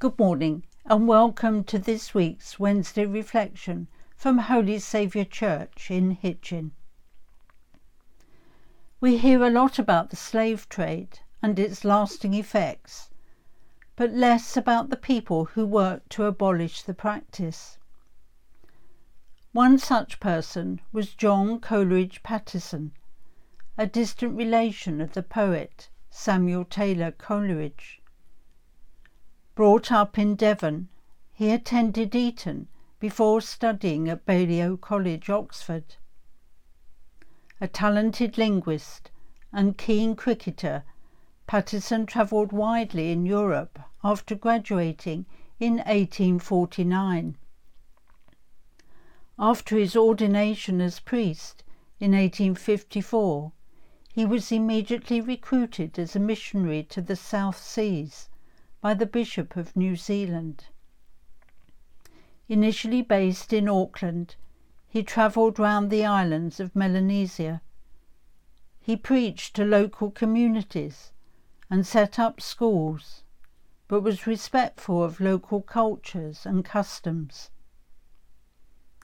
Good morning and welcome to this week's Wednesday reflection from Holy Saviour Church in Hitchin. We hear a lot about the slave trade and its lasting effects, but less about the people who worked to abolish the practice. One such person was John Coleridge Patteson, a distant relation of the poet Samuel Taylor Coleridge. Brought up in Devon, he attended Eton before studying at Balliol College, Oxford. A talented linguist and keen cricketer, Patteson travelled widely in Europe after graduating in 1849. After his ordination as priest in 1854, he was immediately recruited as a missionary to the South Seas by the Bishop of New Zealand. Initially based in Auckland, he travelled round the islands of Melanesia. He preached to local communities and set up schools, but was respectful of local cultures and customs.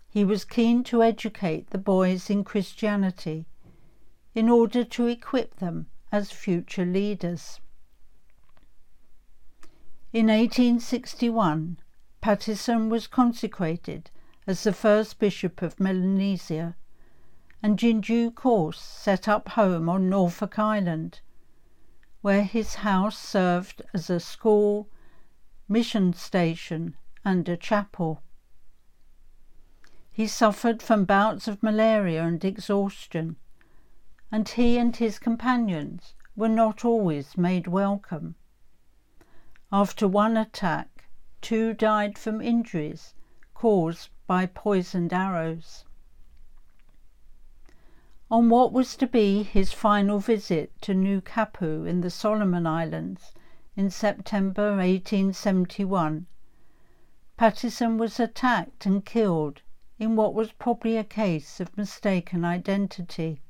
He was keen to educate the boys in Christianity in order to equip them as future leaders. In 1861, Patteson was consecrated as the first bishop of Melanesia and in due course set up home on Norfolk Island, where his house served as a school, mission station, and a chapel. He suffered from bouts of malaria and exhaustion and he and his companions were not always made welcome. After one attack, two died from injuries caused by poisoned arrows. On what was to be his final visit to Nukapu in the Solomon Islands in September 1871, Patteson was attacked and killed in what was probably a case of mistaken identity.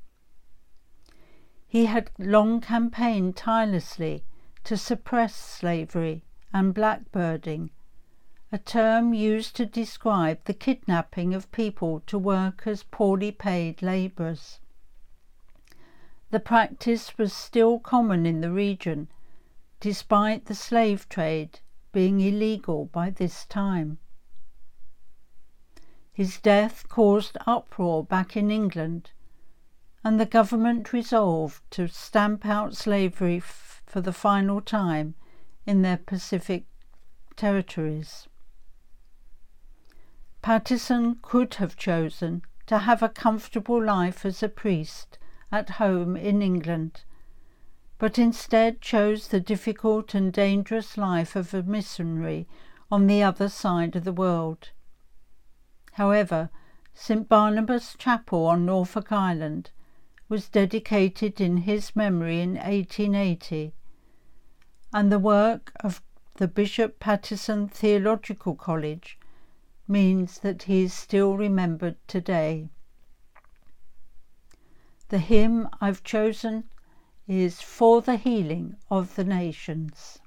He had long campaigned tirelessly to suppress slavery and blackbirding, a term used to describe the kidnapping of people to work as poorly paid labourers. The practice was still common in the region, despite the slave trade being illegal by this time. His death caused uproar back in England and the government resolved to stamp out slavery for the final time in their Pacific territories. Patteson could have chosen to have a comfortable life as a priest at home in England, but instead chose the difficult and dangerous life of a missionary on the other side of the world. However, St Barnabas Chapel on Norfolk Island was dedicated in his memory in 1880, and the work of the Bishop Patteson Theological College means that he is still remembered today. The hymn I've chosen is For the Healing of the Nations.